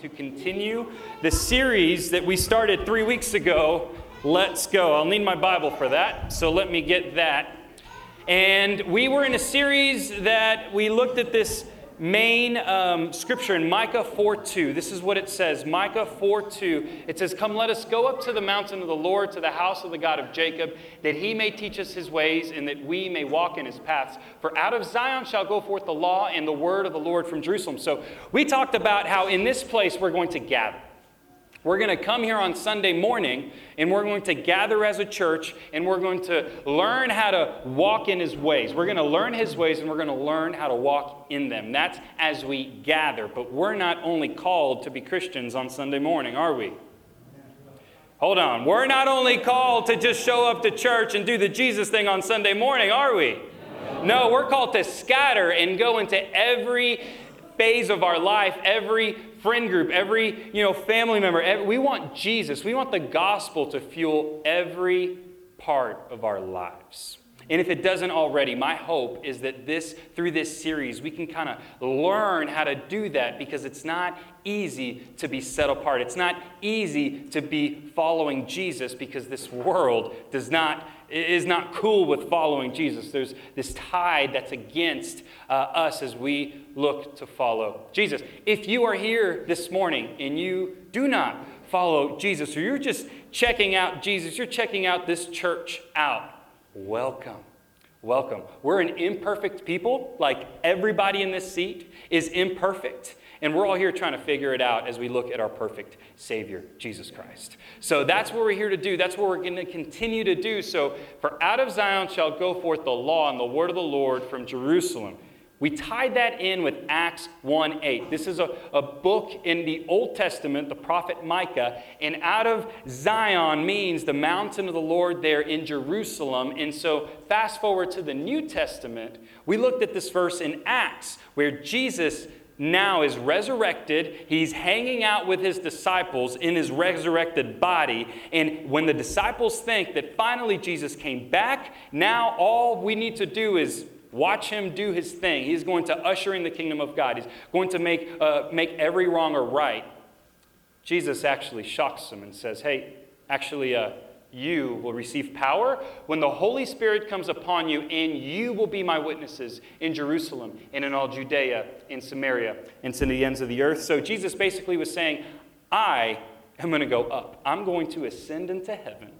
to continue the series that we started three weeks ago. Let's go. I'll need my Bible for that, so let me get that. And we were in a series that we looked at this main um, scripture in Micah 4:2. This is what it says Micah 4:2. It says, Come, let us go up to the mountain of the Lord, to the house of the God of Jacob, that he may teach us his ways, and that we may walk in his paths. For out of Zion shall go forth the law and the word of the Lord from Jerusalem. So we talked about how in this place we're going to gather. We're going to come here on Sunday morning and we're going to gather as a church and we're going to learn how to walk in His ways. We're going to learn His ways and we're going to learn how to walk in them. That's as we gather. But we're not only called to be Christians on Sunday morning, are we? Hold on. We're not only called to just show up to church and do the Jesus thing on Sunday morning, are we? No, we're called to scatter and go into every phase of our life, every friend group, every you know family member. Every, we want Jesus. We want the gospel to fuel every part of our lives. And if it doesn't already, my hope is that this through this series we can kind of learn how to do that because it's not easy to be set apart. It's not easy to be following Jesus because this world does not is not cool with following Jesus. There's this tide that's against uh, us as we look to follow Jesus. If you are here this morning and you do not follow Jesus, or you're just checking out Jesus, you're checking out this church out, welcome. Welcome. We're an imperfect people, like everybody in this seat is imperfect. And we're all here trying to figure it out as we look at our perfect Savior, Jesus Christ. So that's what we're here to do. That's what we're going to continue to do. So, for out of Zion shall go forth the law and the word of the Lord from Jerusalem. We tied that in with Acts 1 8. This is a, a book in the Old Testament, the prophet Micah. And out of Zion means the mountain of the Lord there in Jerusalem. And so, fast forward to the New Testament, we looked at this verse in Acts where Jesus now is resurrected. He's hanging out with his disciples in his resurrected body. And when the disciples think that finally Jesus came back, now all we need to do is watch him do his thing. He's going to usher in the kingdom of God, he's going to make, uh, make every wrong a right. Jesus actually shocks them and says, Hey, actually, uh, you will receive power when the Holy Spirit comes upon you, and you will be my witnesses in Jerusalem and in all Judea, in Samaria, and to the ends of the earth. So Jesus basically was saying, I am going to go up, I'm going to ascend into heaven.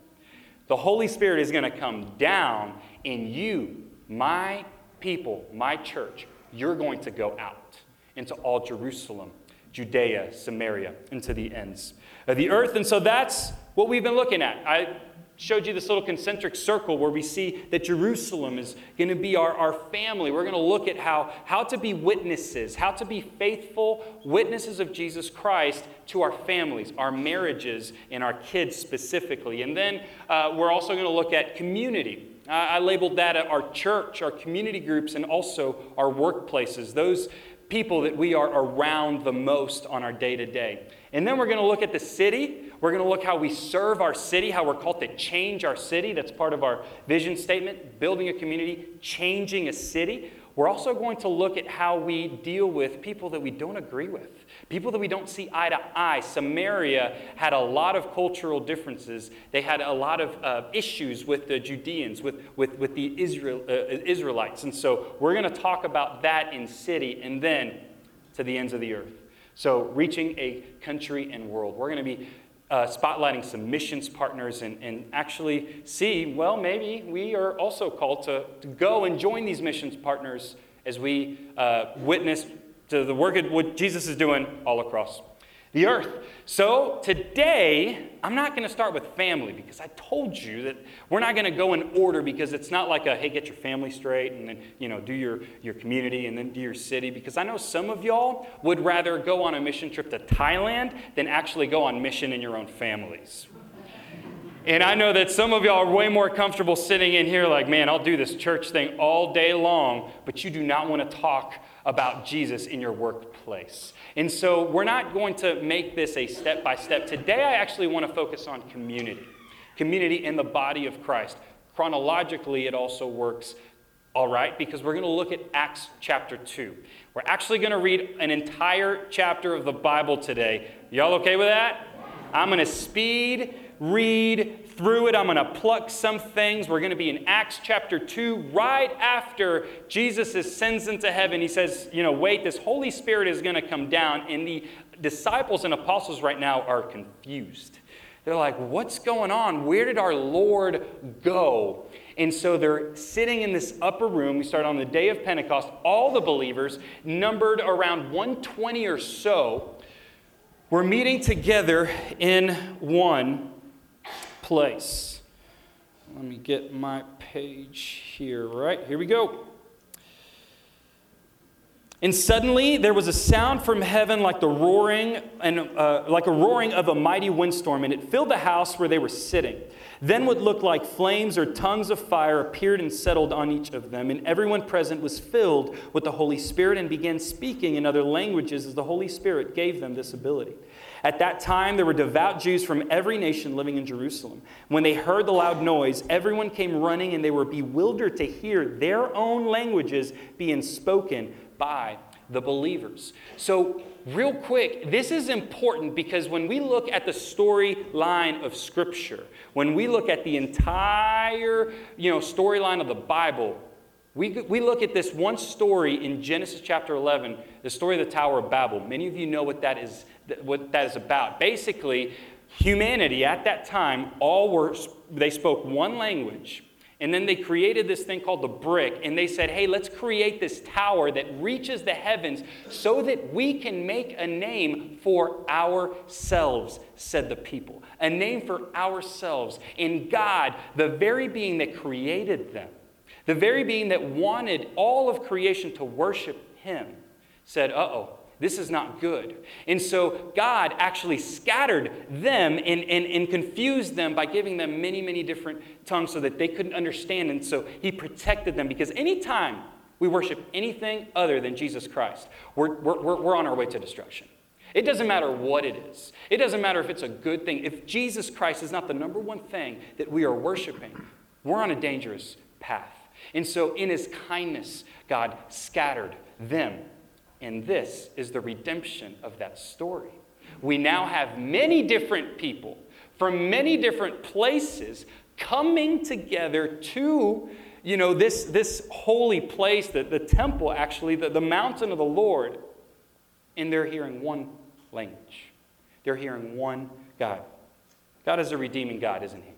The Holy Spirit is going to come down, and you, my people, my church, you're going to go out into all Jerusalem, Judea, Samaria, and to the ends of the earth. And so that's what we've been looking at. I showed you this little concentric circle where we see that Jerusalem is going to be our, our family. We're going to look at how, how to be witnesses, how to be faithful witnesses of Jesus Christ to our families, our marriages, and our kids specifically. And then uh, we're also going to look at community. I labeled that our church, our community groups, and also our workplaces, those people that we are around the most on our day to day. And then we're going to look at the city. We're going to look how we serve our city, how we're called to change our city. That's part of our vision statement building a community, changing a city. We're also going to look at how we deal with people that we don't agree with, people that we don't see eye to eye. Samaria had a lot of cultural differences. They had a lot of uh, issues with the Judeans, with, with, with the Israel, uh, Israelites. And so we're going to talk about that in city and then to the ends of the earth. So, reaching a country and world. We're going to be uh, spotlighting some missions partners and, and actually see, well, maybe we are also called to, to go and join these missions partners as we uh, witness to the work of what Jesus is doing all across the earth. So today, I'm not going to start with family because I told you that we're not going to go in order because it's not like a hey, get your family straight and then you know do your, your community and then do your city. Because I know some of y'all would rather go on a mission trip to Thailand than actually go on mission in your own families. And I know that some of y'all are way more comfortable sitting in here like, man, I'll do this church thing all day long, but you do not want to talk about Jesus in your workplace. And so we're not going to make this a step by step. Today, I actually want to focus on community, community in the body of Christ. Chronologically, it also works all right, because we're going to look at Acts chapter 2. We're actually going to read an entire chapter of the Bible today. Y'all okay with that? I'm going to speed read through it. I'm going to pluck some things. We're going to be in Acts chapter 2, right after Jesus ascends into heaven. He says, You know, wait, this Holy Spirit is going to come down. And the disciples and apostles right now are confused. They're like, What's going on? Where did our Lord go? And so they're sitting in this upper room. We start on the day of Pentecost. All the believers, numbered around 120 or so, were meeting together in one place. Let me get my page here. Right, here we go. And suddenly there was a sound from heaven like the roaring and uh, like a roaring of a mighty windstorm, and it filled the house where they were sitting. Then what looked like flames or tongues of fire appeared and settled on each of them, and everyone present was filled with the Holy Spirit and began speaking in other languages as the Holy Spirit gave them this ability. At that time, there were devout Jews from every nation living in Jerusalem. When they heard the loud noise, everyone came running, and they were bewildered to hear their own languages being spoken by the believers. So, real quick, this is important because when we look at the storyline of Scripture, when we look at the entire you know, storyline of the Bible, we, we look at this one story in Genesis chapter 11, the story of the Tower of Babel. Many of you know what that is, what that is about. Basically, humanity at that time, all were, they spoke one language and then they created this thing called the brick, and they said, hey, let's create this tower that reaches the heavens so that we can make a name for ourselves, said the people. A name for ourselves. In God, the very being that created them, the very being that wanted all of creation to worship Him, said, uh oh, this is not good. And so God actually scattered them and, and, and confused them by giving them many, many different tongues so that they couldn't understand. And so He protected them because anytime we worship anything other than Jesus Christ, we're, we're, we're on our way to destruction. It doesn't matter what it is. It doesn't matter if it's a good thing. If Jesus Christ is not the number one thing that we are worshiping, we're on a dangerous path. And so, in his kindness, God scattered them. And this is the redemption of that story. We now have many different people from many different places coming together to you know this, this holy place the, the temple actually the, the mountain of the lord. And they're hearing one language. They're hearing one god. God is a redeeming god isn't he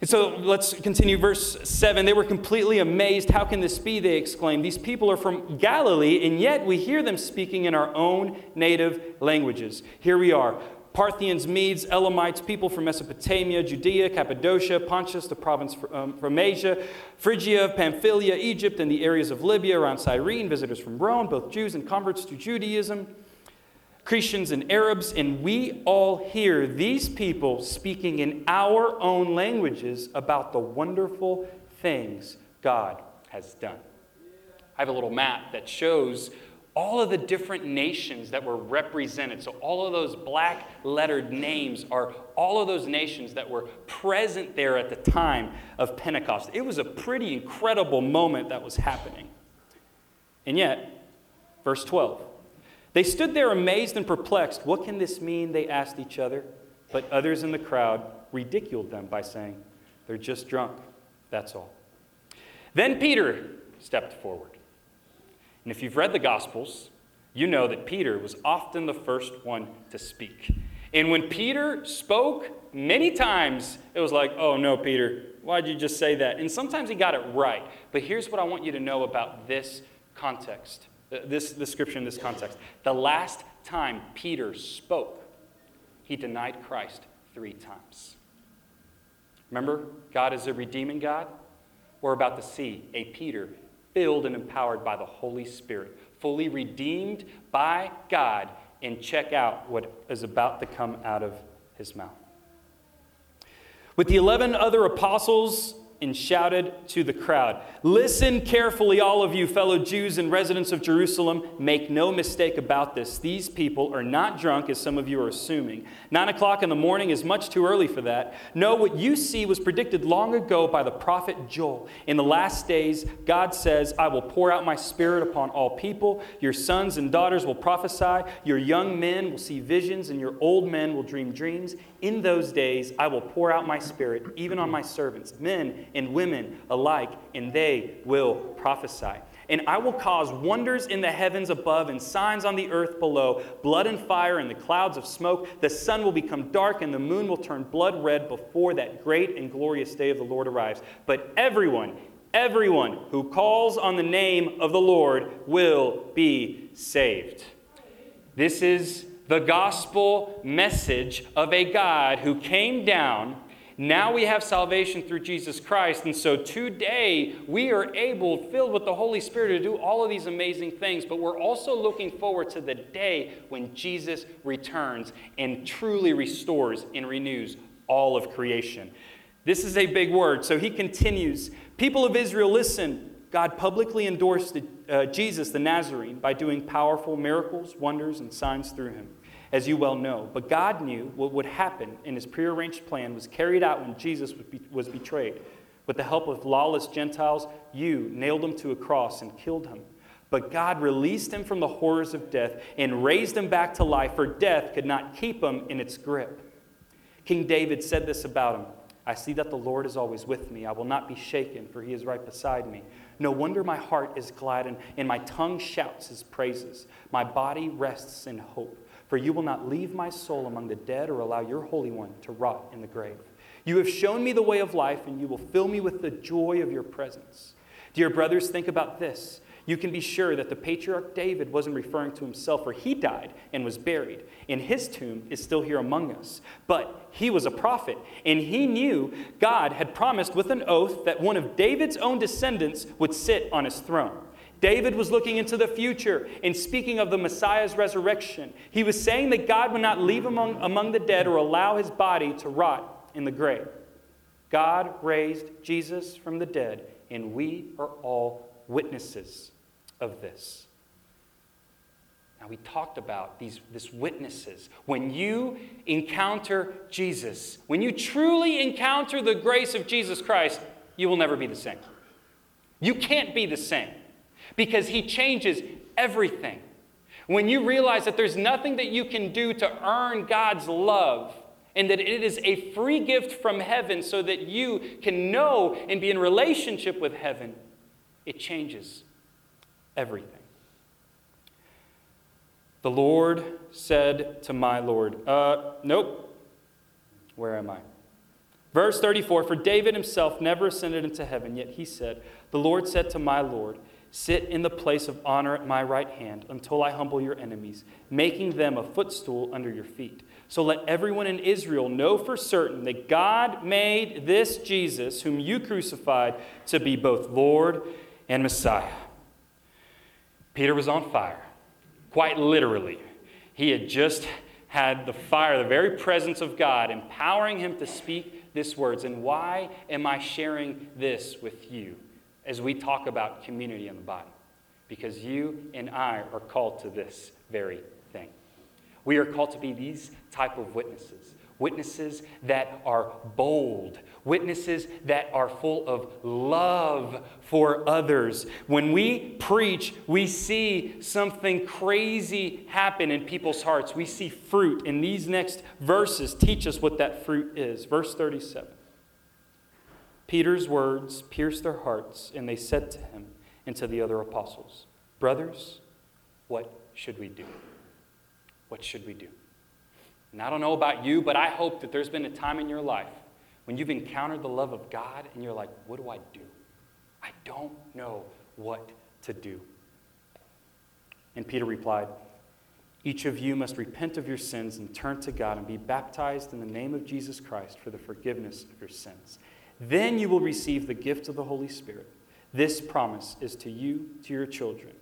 and so let's continue verse 7. They were completely amazed. How can this be? They exclaimed. These people are from Galilee, and yet we hear them speaking in our own native languages. Here we are Parthians, Medes, Elamites, people from Mesopotamia, Judea, Cappadocia, Pontus, the province um, from Asia, Phrygia, Pamphylia, Egypt, and the areas of Libya around Cyrene, visitors from Rome, both Jews and converts to Judaism. Christians and Arabs, and we all hear these people speaking in our own languages about the wonderful things God has done. I have a little map that shows all of the different nations that were represented. So, all of those black lettered names are all of those nations that were present there at the time of Pentecost. It was a pretty incredible moment that was happening. And yet, verse 12 they stood there amazed and perplexed. What can this mean? They asked each other. But others in the crowd ridiculed them by saying, They're just drunk. That's all. Then Peter stepped forward. And if you've read the Gospels, you know that Peter was often the first one to speak. And when Peter spoke, many times it was like, oh no, Peter, why'd you just say that? And sometimes he got it right. But here's what I want you to know about this context this, this scripture in this context. The last time Peter spoke, he denied Christ three times. Remember, God is a redeeming God? We're about to see a Peter filled and empowered by the Holy Spirit, fully redeemed by God, and check out what is about to come out of his mouth. With the 11 other apostles and shouted to the crowd Listen carefully, all of you, fellow Jews and residents of Jerusalem. Make no mistake about this. These people are not drunk, as some of you are assuming. Nine o'clock in the morning is much too early for that. No, what you see was predicted long ago by the prophet Joel. In the last days, God says, I will pour out my spirit upon all people. Your sons and daughters will prophesy. Your young men will see visions, and your old men will dream dreams. In those days, I will pour out my spirit, even on my servants, men and women alike, and they will prophesy. And I will cause wonders in the heavens above and signs on the earth below blood and fire and the clouds of smoke. The sun will become dark and the moon will turn blood red before that great and glorious day of the Lord arrives. But everyone, everyone who calls on the name of the Lord will be saved. This is the gospel message of a God who came down. Now we have salvation through Jesus Christ. And so today we are able, filled with the Holy Spirit, to do all of these amazing things. But we're also looking forward to the day when Jesus returns and truly restores and renews all of creation. This is a big word. So he continues People of Israel, listen. God publicly endorsed uh, Jesus the Nazarene by doing powerful miracles, wonders, and signs through him as you well know. But God knew what would happen, and his prearranged plan was carried out when Jesus was betrayed. With the help of lawless Gentiles, you nailed him to a cross and killed him. But God released him from the horrors of death and raised him back to life, for death could not keep him in its grip. King David said this about him I see that the Lord is always with me. I will not be shaken, for he is right beside me. No wonder my heart is glad and, and my tongue shouts his praises. My body rests in hope for you will not leave my soul among the dead or allow your Holy One to rot in the grave. You have shown me the way of life, and you will fill me with the joy of your presence. Dear brothers, think about this. You can be sure that the patriarch David wasn't referring to himself, for he died and was buried, and his tomb is still here among us. But he was a prophet, and he knew God had promised with an oath that one of David's own descendants would sit on his throne. David was looking into the future and speaking of the Messiah's resurrection. He was saying that God would not leave among, among the dead or allow his body to rot in the grave. God raised Jesus from the dead, and we are all witnesses of this. Now, we talked about these this witnesses. When you encounter Jesus, when you truly encounter the grace of Jesus Christ, you will never be the same. You can't be the same because He changes everything. When you realize that there's nothing that you can do to earn God's love, and that it is a free gift from heaven so that you can know and be in relationship with heaven, it changes everything. The Lord said to my Lord, uh, nope. Where am I? Verse 34 For David himself never ascended into heaven, yet he said, The Lord said to my Lord, Sit in the place of honor at my right hand until I humble your enemies, making them a footstool under your feet. So let everyone in Israel know for certain that God made this Jesus, whom you crucified, to be both Lord and Messiah. Peter was on fire, quite literally. He had just had the fire, the very presence of God, empowering him to speak these words. And why am I sharing this with you? as we talk about community in the body because you and I are called to this very thing. We are called to be these type of witnesses. Witnesses that are bold, witnesses that are full of love for others. When we preach, we see something crazy happen in people's hearts. We see fruit, and these next verses teach us what that fruit is. Verse 37. Peter's words pierced their hearts, and they said to him and to the other apostles, Brothers, what should we do? What should we do? And I don't know about you, but I hope that there's been a time in your life when you've encountered the love of God and you're like, What do I do? I don't know what to do. And Peter replied, Each of you must repent of your sins and turn to God and be baptized in the name of Jesus Christ for the forgiveness of your sins then you will receive the gift of the Holy Spirit. This promise is to you, to your children.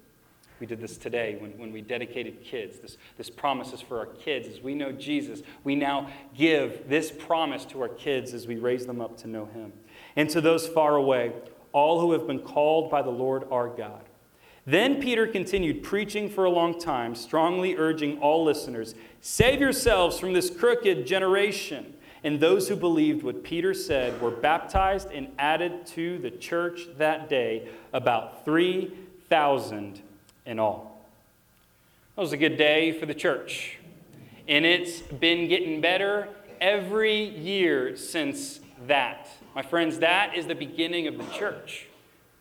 We did this today when, when we dedicated kids. This, this promise is for our kids. As we know Jesus, we now give this promise to our kids as we raise them up to know Him. and to those far away, all who have been called by the Lord our God. Then Peter continued preaching for a long time, strongly urging all listeners Save yourselves from this crooked generation. And those who believed what Peter said were baptized and added to the church that day, about 3,000 in all. That was a good day for the church. And it's been getting better every year since that. My friends, that is the beginning of the church.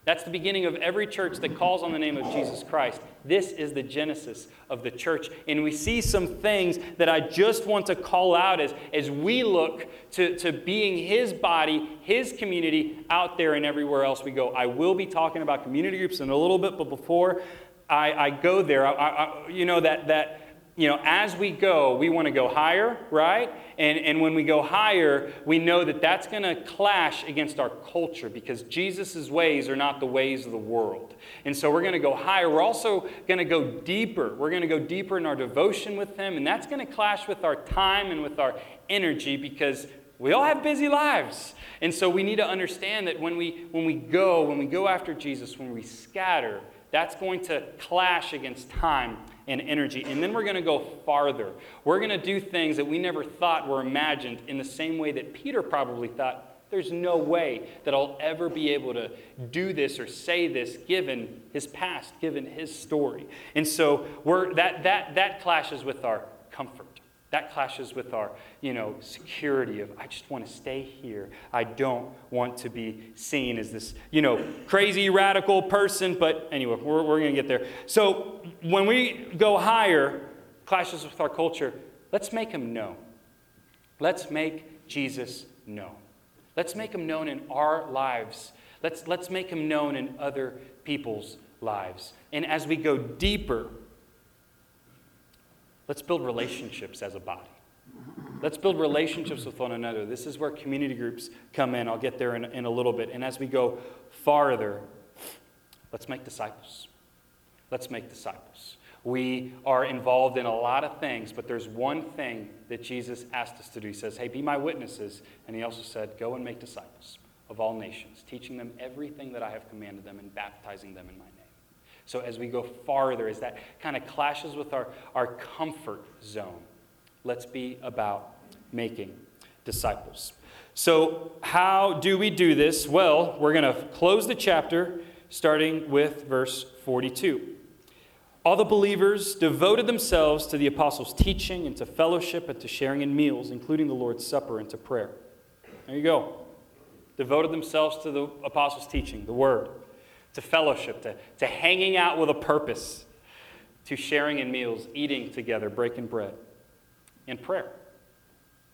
That's the beginning of every church that calls on the name of Jesus Christ. This is the genesis of the church. And we see some things that I just want to call out as, as we look to, to being His body, His community out there and everywhere else we go. I will be talking about community groups in a little bit, but before I, I go there, I, I, you know, that, that you know, as we go, we want to go higher, right? And, and when we go higher, we know that that's going to clash against our culture because Jesus' ways are not the ways of the world. And so we're going to go higher. We're also going to go deeper. We're going to go deeper in our devotion with Him, and that's going to clash with our time and with our energy because we all have busy lives. And so we need to understand that when we, when we go, when we go after Jesus, when we scatter, that's going to clash against time and energy. And then we're going to go farther. We're going to do things that we never thought were imagined in the same way that Peter probably thought there's no way that I'll ever be able to do this or say this given his past, given his story. And so we're, that, that, that clashes with our comfort. That clashes with our, you know, security of I just want to stay here. I don't want to be seen as this, you know, crazy radical person. But anyway, we're, we're going to get there. So when we go higher, clashes with our culture. Let's make him known. Let's make Jesus known. Let's make him known in our lives. Let's, let's make him known in other people's lives. And as we go deeper, Let's build relationships as a body. Let's build relationships with one another. This is where community groups come in. I'll get there in, in a little bit. And as we go farther, let's make disciples. Let's make disciples. We are involved in a lot of things, but there's one thing that Jesus asked us to do. He says, Hey, be my witnesses. And he also said, Go and make disciples of all nations, teaching them everything that I have commanded them and baptizing them in my name. So as we go farther, as that kind of clashes with our, our comfort zone, let's be about making disciples. So, how do we do this? Well, we're going to close the chapter starting with verse 42. All the believers devoted themselves to the apostles' teaching and to fellowship and to sharing in meals, including the Lord's Supper and to prayer. There you go. Devoted themselves to the apostles' teaching, the word to fellowship, to, to hanging out with a purpose, to sharing in meals, eating together, breaking bread, and prayer.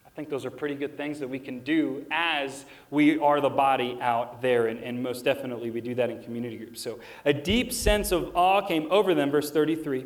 I think those are pretty good things that we can do as we are the body out there. And, and, most definitely, we do that in community groups. So, a deep sense of awe came over them, verse 33.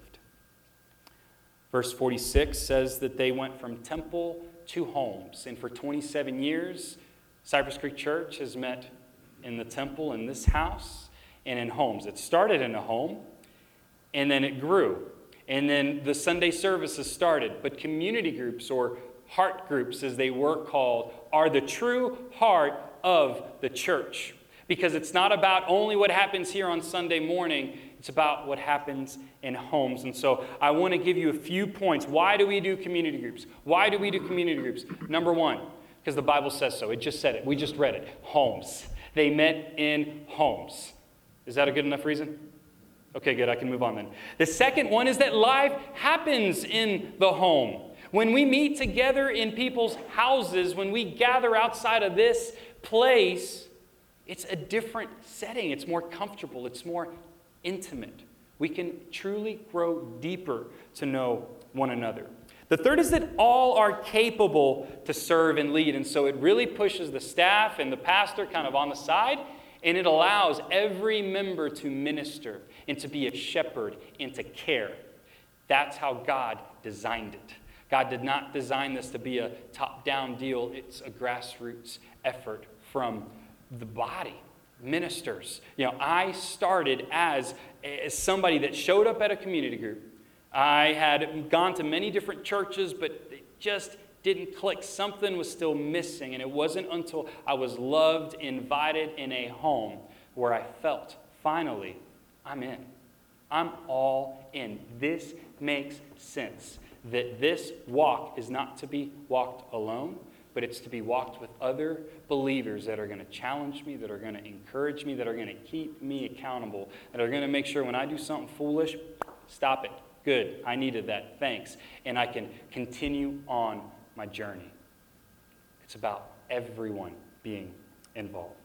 Verse 46 says that they went from temple to homes. And for 27 years, Cypress Creek Church has met in the temple, in this house, and in homes. It started in a home, and then it grew. And then the Sunday services started. But community groups, or heart groups as they were called, are the true heart of the church. Because it's not about only what happens here on Sunday morning, it's about what happens in homes. And so I want to give you a few points. Why do we do community groups? Why do we do community groups? Number one, because the Bible says so. It just said it. We just read it. Homes. They met in homes. Is that a good enough reason? Okay, good. I can move on then. The second one is that life happens in the home. When we meet together in people's houses, when we gather outside of this place, it's a different setting. It's more comfortable, it's more intimate. We can truly grow deeper to know one another. The third is that all are capable to serve and lead. And so it really pushes the staff and the pastor kind of on the side. And it allows every member to minister and to be a shepherd and to care. That's how God designed it. God did not design this to be a top down deal, it's a grassroots effort from the body ministers. You know, I started as, as somebody that showed up at a community group. I had gone to many different churches, but it just didn't click. Something was still missing. And it wasn't until I was loved, invited in a home where I felt, finally, I'm in. I'm all in. This makes sense. That this walk is not to be walked alone, but it's to be walked with other believers that are going to challenge me, that are going to encourage me, that are going to keep me accountable, that are going to make sure when I do something foolish, stop it. Good. I needed that. Thanks. And I can continue on my journey. It's about everyone being involved.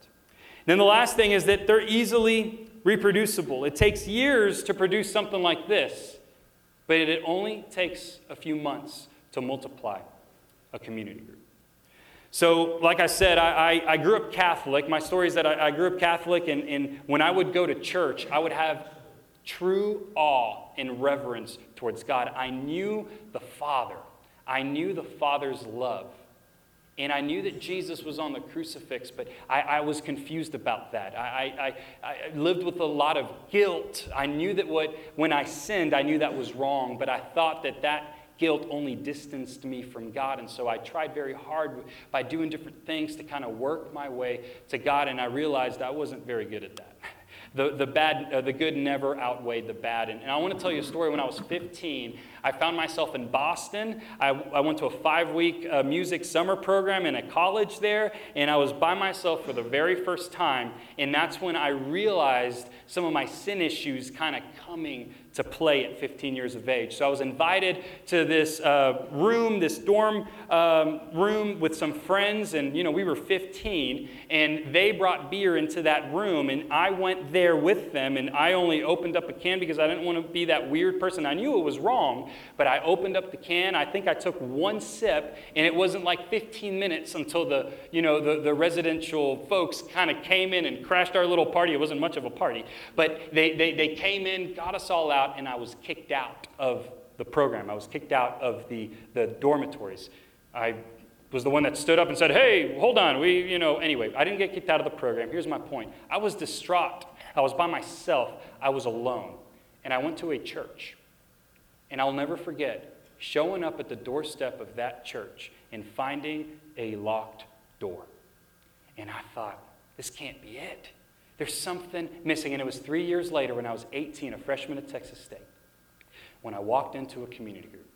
And Then the last thing is that they're easily reproducible. It takes years to produce something like this, but it only takes a few months to multiply a community group. So, like I said, I, I, I, grew up Catholic. My story is that I, I grew up Catholic, and, and when I would go to church, I would have true awe and reverence towards God. I knew the Father, I knew the Father's love. And I knew that Jesus was on the crucifix, but I, I was confused about that. I, I, I, lived with a lot of guilt. I knew that what, when I sinned, I knew that was wrong, but I thought that that guilt only distanced me from God. And so I tried very hard by doing different things to kind of work my way to God, and I realized I wasn't very good at that. The, the, bad, uh, the good never outweighed the bad. And, and I want to tell you a story. When I was 15, I found myself in Boston. I, I went to a five week uh, music summer program in a college there, and I was by myself for the very first time. And that's when I realized some of my sin issues kind of coming to play at 15 years of age. So I was invited to this uh, room, this dorm um, room with some friends, and you know, we were 15, and they brought beer into that room, and I went there with them, and I only opened up a can because I didn't want to be that weird person. I knew it was wrong, but I opened up the can. I think I took one sip, and it wasn't like 15 minutes until the, you know, the, the residential folks kind of came in and crashed our little party. It wasn't much of a party, but they, they, they came in, got us all out and I was kicked out of the program. I was kicked out of the, the dormitories. I was the one that stood up and said, Hey, hold on. We, you know, anyway, I didn't get kicked out of the program. Here's my point I was distraught. I was by myself. I was alone. And I went to a church. And I'll never forget showing up at the doorstep of that church and finding a locked door. And I thought, this can't be it. There's something missing. And it was three years later when I was 18, a freshman at Texas State, when I walked into a community group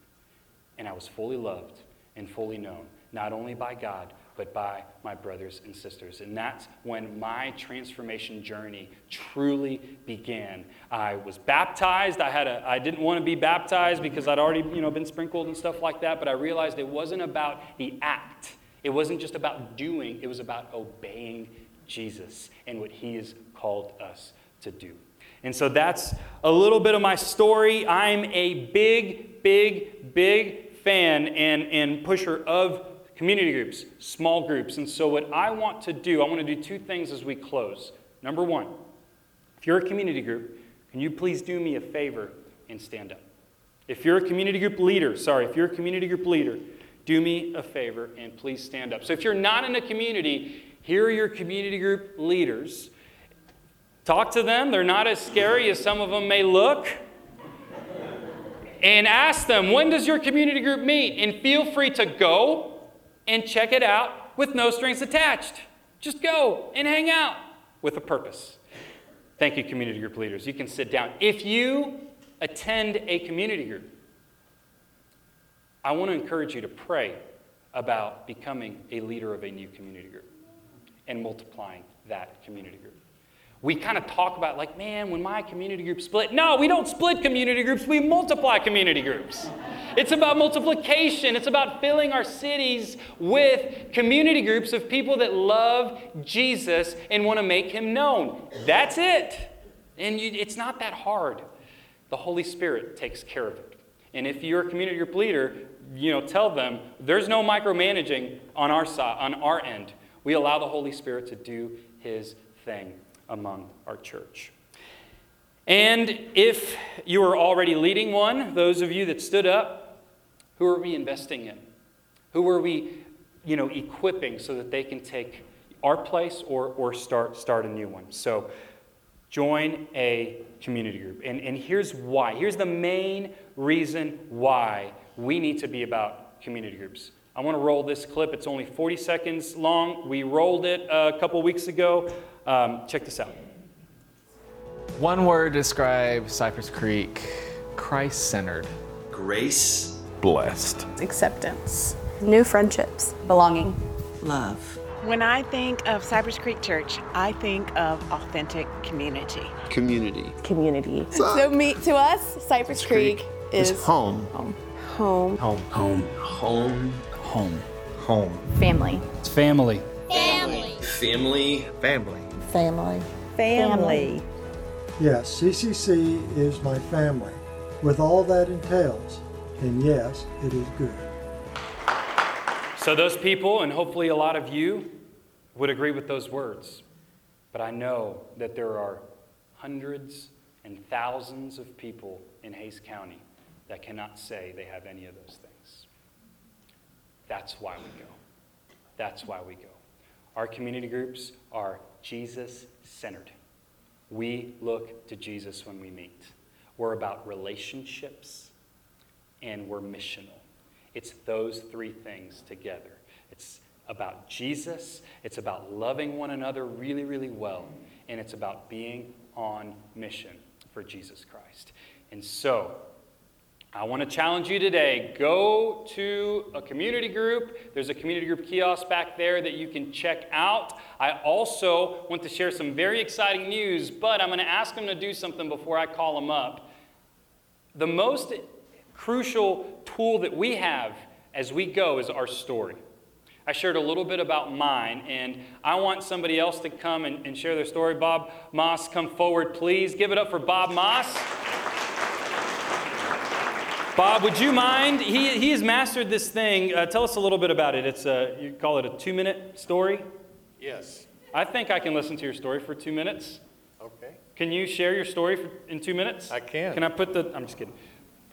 and I was fully loved and fully known, not only by God, but by my brothers and sisters. And that's when my transformation journey truly began. I was baptized. I, had a, I didn't want to be baptized because I'd already you know, been sprinkled and stuff like that, but I realized it wasn't about the act. It wasn't just about doing, it was about obeying Jesus and what he has called us to do. And so that's a little bit of my story. I'm a big, big, big fan and, and pusher of community groups, small groups. And so, what I want to do, I want to do two things as we close. Number one, if you're a community group, can you please do me a favor and stand up? If you're a community group leader, sorry, if you're a community group leader, do me a favor and please stand up. So, if you're not in a community, here are your community group leaders. Talk to them. They're not as scary as some of them may look. And ask them, when does your community group meet? And feel free to go and check it out with no strings attached. Just go and hang out with a purpose. Thank you, community group leaders. You can sit down. If you attend a community group, I want to encourage you to pray about becoming a leader of a new community group and multiplying that community group. We kind of talk about, like, man, when my community group split. No, we don't split community groups, we multiply community groups. It's about multiplication. It's about filling our cities with community groups of people that love Jesus and want to make him known. That's it. And you, it's not that hard. The Holy Spirit takes care of it. And if you're a community group leader, you know, tell them there's no micromanaging on our side, on our end. We allow the Holy Spirit to do his thing. among our church. And if you are already leading one, those of you that stood up, who are we investing in? Who are we, you know, equipping so that they can take our place or, or start, start a new one? So join a community group. And, and here's why. Here's the main reason why we need to be about community groups. I want to roll this clip. It's only 40 seconds long. We rolled it a couple weeks ago. Um, check this out. One word describes Cypress Creek Christ centered. Grace. Blessed. acceptance, New friendships. belonging. Love. When I think of Cypress Creek Church, I think of authentic community. Community. community. So, me, to us, Cypress Creek, is home. home. Home. Home. Home. Home. Family. It's family. Family. Family. Family. Family. Yes, CCC is my family, with all that entails. And yes, it is good. So, those people, and hopefully a lot of you, would agree with those words. But I know that there are hundreds and thousands of people in Hays County that cannot say they have any of those things. That's why we go. That's why we go. Our community groups are Jesus centered. We look to Jesus when we meet. We're about relationships and we're missional. It's those three things together. It's about Jesus, it's about loving one another really, really well, and it's about being on mission for Jesus Christ. And so, I want to challenge you today. Go to a community group. There's a community group kiosk back there that you can check out. I also want to share some very exciting news, but I'm going to ask them to do something before I call them up. The most crucial tool that we have as we go is our story. I shared a little bit about mine, and I want somebody else to come and, and share their story. Bob Moss, come forward, please. Give it up for Bob Moss. Bob, would you mind? He, he has mastered this thing. Uh, tell us a little bit about it. It's a, you call it a two minute story? Yes. I think I can listen to your story for two minutes. Okay. Can you share your story for, in two minutes? I can. Can I put the. I'm just kidding.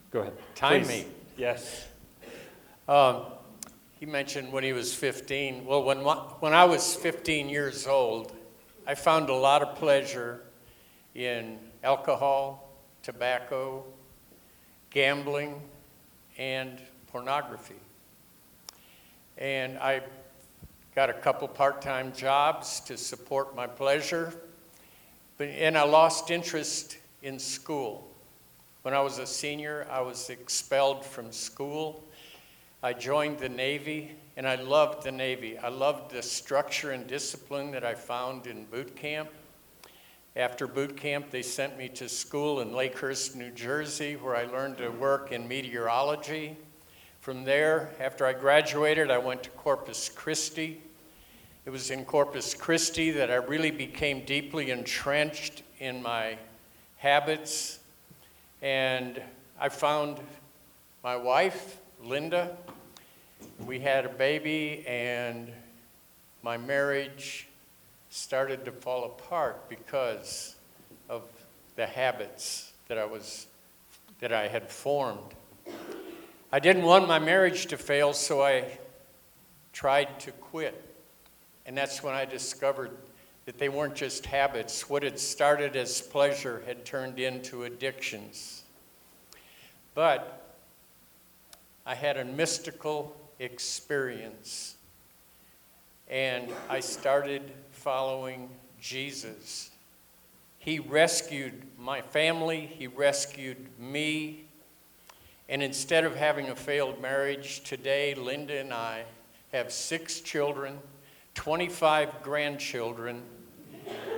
Go ahead. Time Please. me. Yes. Um, he mentioned when he was 15. Well, when, when I was 15 years old, I found a lot of pleasure in alcohol, tobacco, gambling, and pornography. And I got a couple part time jobs to support my pleasure, but, and I lost interest in school. When I was a senior, I was expelled from school. I joined the Navy, and I loved the Navy. I loved the structure and discipline that I found in boot camp. After boot camp, they sent me to school in Lakehurst, New Jersey, where I learned to work in meteorology. From there, after I graduated, I went to Corpus Christi. It was in Corpus Christi that I really became deeply entrenched in my habits. And I found my wife, Linda. We had a baby, and my marriage started to fall apart because of the habits that I was that I had formed. I didn't want my marriage to fail, so I tried to quit. And that's when I discovered that they weren't just habits. What had started as pleasure had turned into addictions. But I had a mystical experience, and I started following Jesus. He rescued my family, He rescued me. And instead of having a failed marriage, today Linda and I have six children, 25 grandchildren,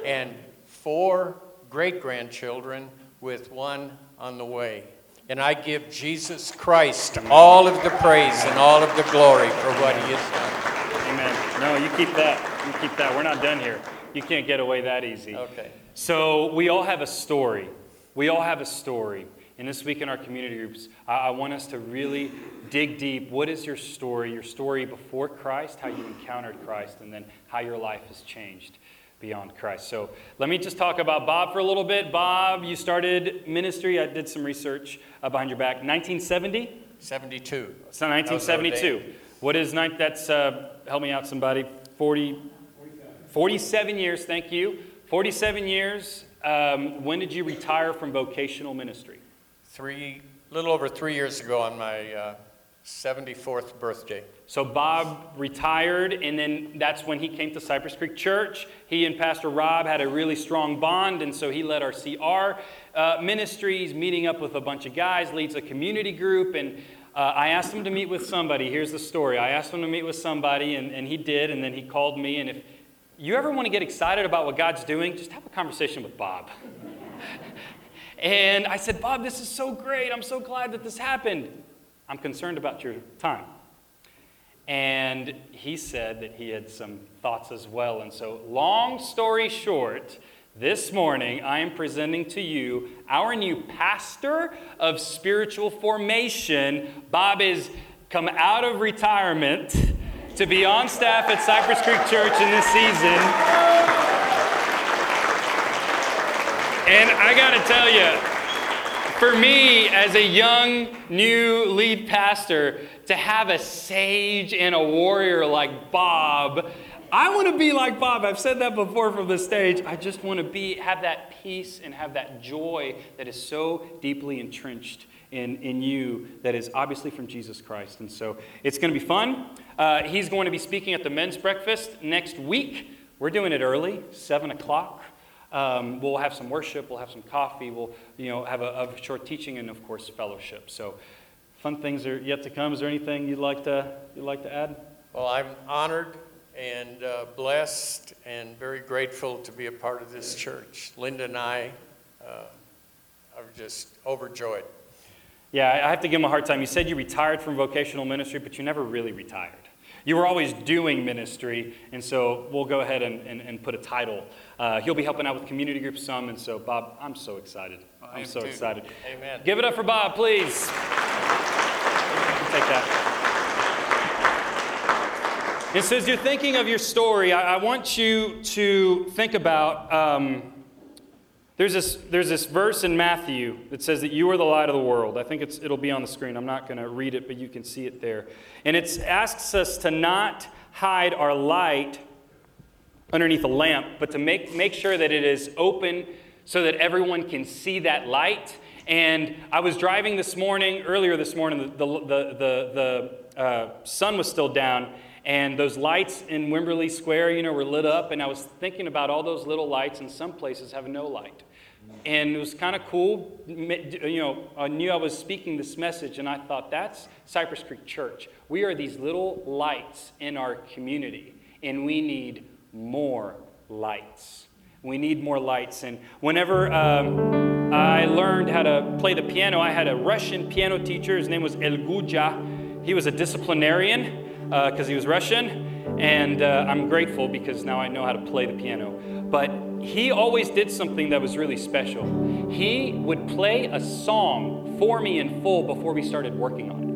and four great grandchildren, with one on the way. And I give Jesus Christ all of the praise and all of the glory for what He has done. Amen. No, you keep that. You keep that. We're not done here. You can't get away that easy. Okay. So, we all have a story. We all have a story. And this week in our community groups, I, I want us to really dig deep. What is your story? Your story before Christ, how you encountered Christ, and then how your life has changed. Beyond Christ. So let me just talk about Bob for a little bit. Bob, you started ministry, I did some research uh, behind your back, 1970? 72. So 1972. What is ninth? That's, uh, help me out, somebody. 40, 47 years, thank you. 47 years. Um, when did you retire from vocational ministry? Three, little over three years ago on my uh, 74th birthday. So Bob retired, and then that's when he came to Cypress Creek Church. He and Pastor Rob had a really strong bond, and so he led our CR uh, ministries, meeting up with a bunch of guys, leads a community group, and uh, I asked him to meet with somebody. Here's the story. I asked him to meet with somebody, and, and he did, and then he called me. And if you ever want to get excited about what God's doing, just have a conversation with Bob. and I said, Bob, this is so great. I'm so glad that this happened. I'm concerned about your time. And he said that he had some thoughts as well. And so, long story short, this morning I am presenting to you our new pastor of spiritual formation. Bob has come out of retirement to be on staff at Cypress Creek Church in this season. And I got to tell you, for me, as a young, new lead pastor, to have a sage and a warrior like Bob, I want to be like Bob. I've said that before from the stage. I just want to be, have that peace and have that joy that is so deeply entrenched in, in you that is obviously from Jesus Christ. And so it's going to be fun. Uh, he's going to be speaking at the men's breakfast next week. We're doing it early, 7 o'clock. Um, we'll have some worship, we'll have some coffee, we'll you know, have a, a, short teaching, and of course, fellowship. So, fun things are yet to come. Is there anything you'd like to, you'd like to add? Well, I'm honored and uh, blessed and very grateful to be a part of this church. Linda and I uh, are just overjoyed. Yeah, I have to give him a hard time. You said you retired from vocational ministry, but you never really retired. You were always doing ministry, and so we'll go ahead and, and, and put a title. Uh, he'll be helping out with community groups some, and so, Bob, I'm so excited. I'm so too. excited. Amen. Give it up for Bob, please. Take that. As you're thinking of your story, I, I want you to think about um, there's, this, there's this verse in Matthew that says that you are the light of the world. I think it's, it'll be on the screen. I'm not going to read it, but you can see it there. And it asks us to not hide our light underneath a lamp, but to make, make sure that it is open so that everyone can see that light. And I was driving this morning, earlier this morning, the, the, the, the uh, sun was still down, and those lights in Wimberley Square, you know, were lit up, and I was thinking about all those little lights, and some places have no light. And it was kind of cool. You know, I knew I was speaking this message, and I thought, that's Cypress Creek Church. We are these little lights in our community, and we need more lights. We need more lights. And whenever um, I learned how to play the piano, I had a Russian piano teacher. His name was Elguja. He was a disciplinarian because uh, he was Russian. And uh, I'm grateful because now I know how to play the piano. But he always did something that was really special. He would play a song for me in full before we started working on it.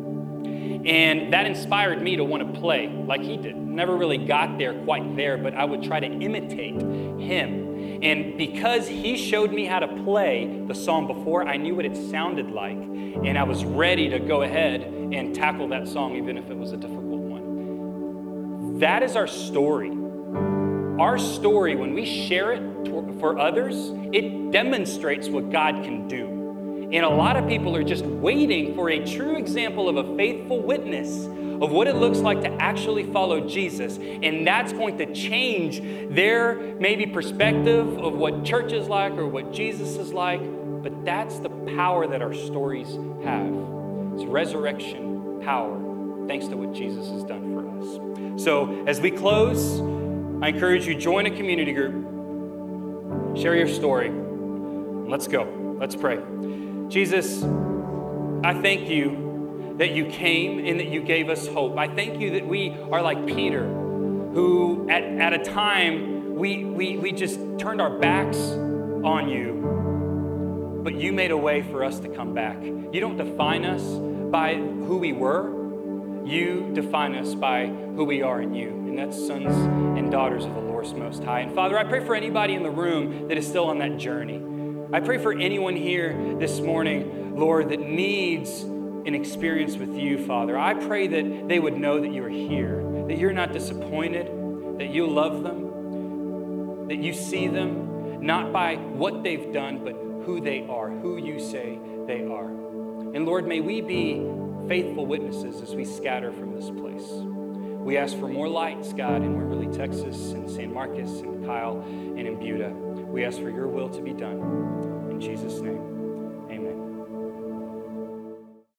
And that inspired me to want to play like he did. Never really got there quite there, but I would try to imitate him. And because he showed me how to play the song before, I knew what it sounded like. And I was ready to go ahead and tackle that song, even if it was a difficult. That is our story. Our story, when we share it for others, it demonstrates what God can do. And a lot of people are just waiting for a true example of a faithful witness of what it looks like to actually follow Jesus. And that's going to change their maybe perspective of what church is like or what Jesus is like. But that's the power that our stories have. It's resurrection power, thanks to what Jesus has done for us. So as we close, I encourage you join a community group. Share your story. Let's go. Let's pray. Jesus, I thank you that you came and that you gave us hope. I thank you that we are like Peter, who at, at a time we, we, we just turned our backs on you, but you made a way for us to come back. You don't define us by who we were, You define us by who we are in you, and that's sons and daughters of the Lord Most High. And Father, I pray for anybody in the room that is still on that journey. I pray for anyone here this morning, Lord, that needs an experience with you, Father. I pray that they would know that you're here, that you're not disappointed, that you love them, that you see them, not by what they've done, but who they are, who you say they are. And Lord, may we be faithful witnesses as we scatter from this place. We ask for more lights, God, in Wimberley, Texas, and San Marcos, and Kyle, and in Buda. We ask for your will to be done. In Jesus' name.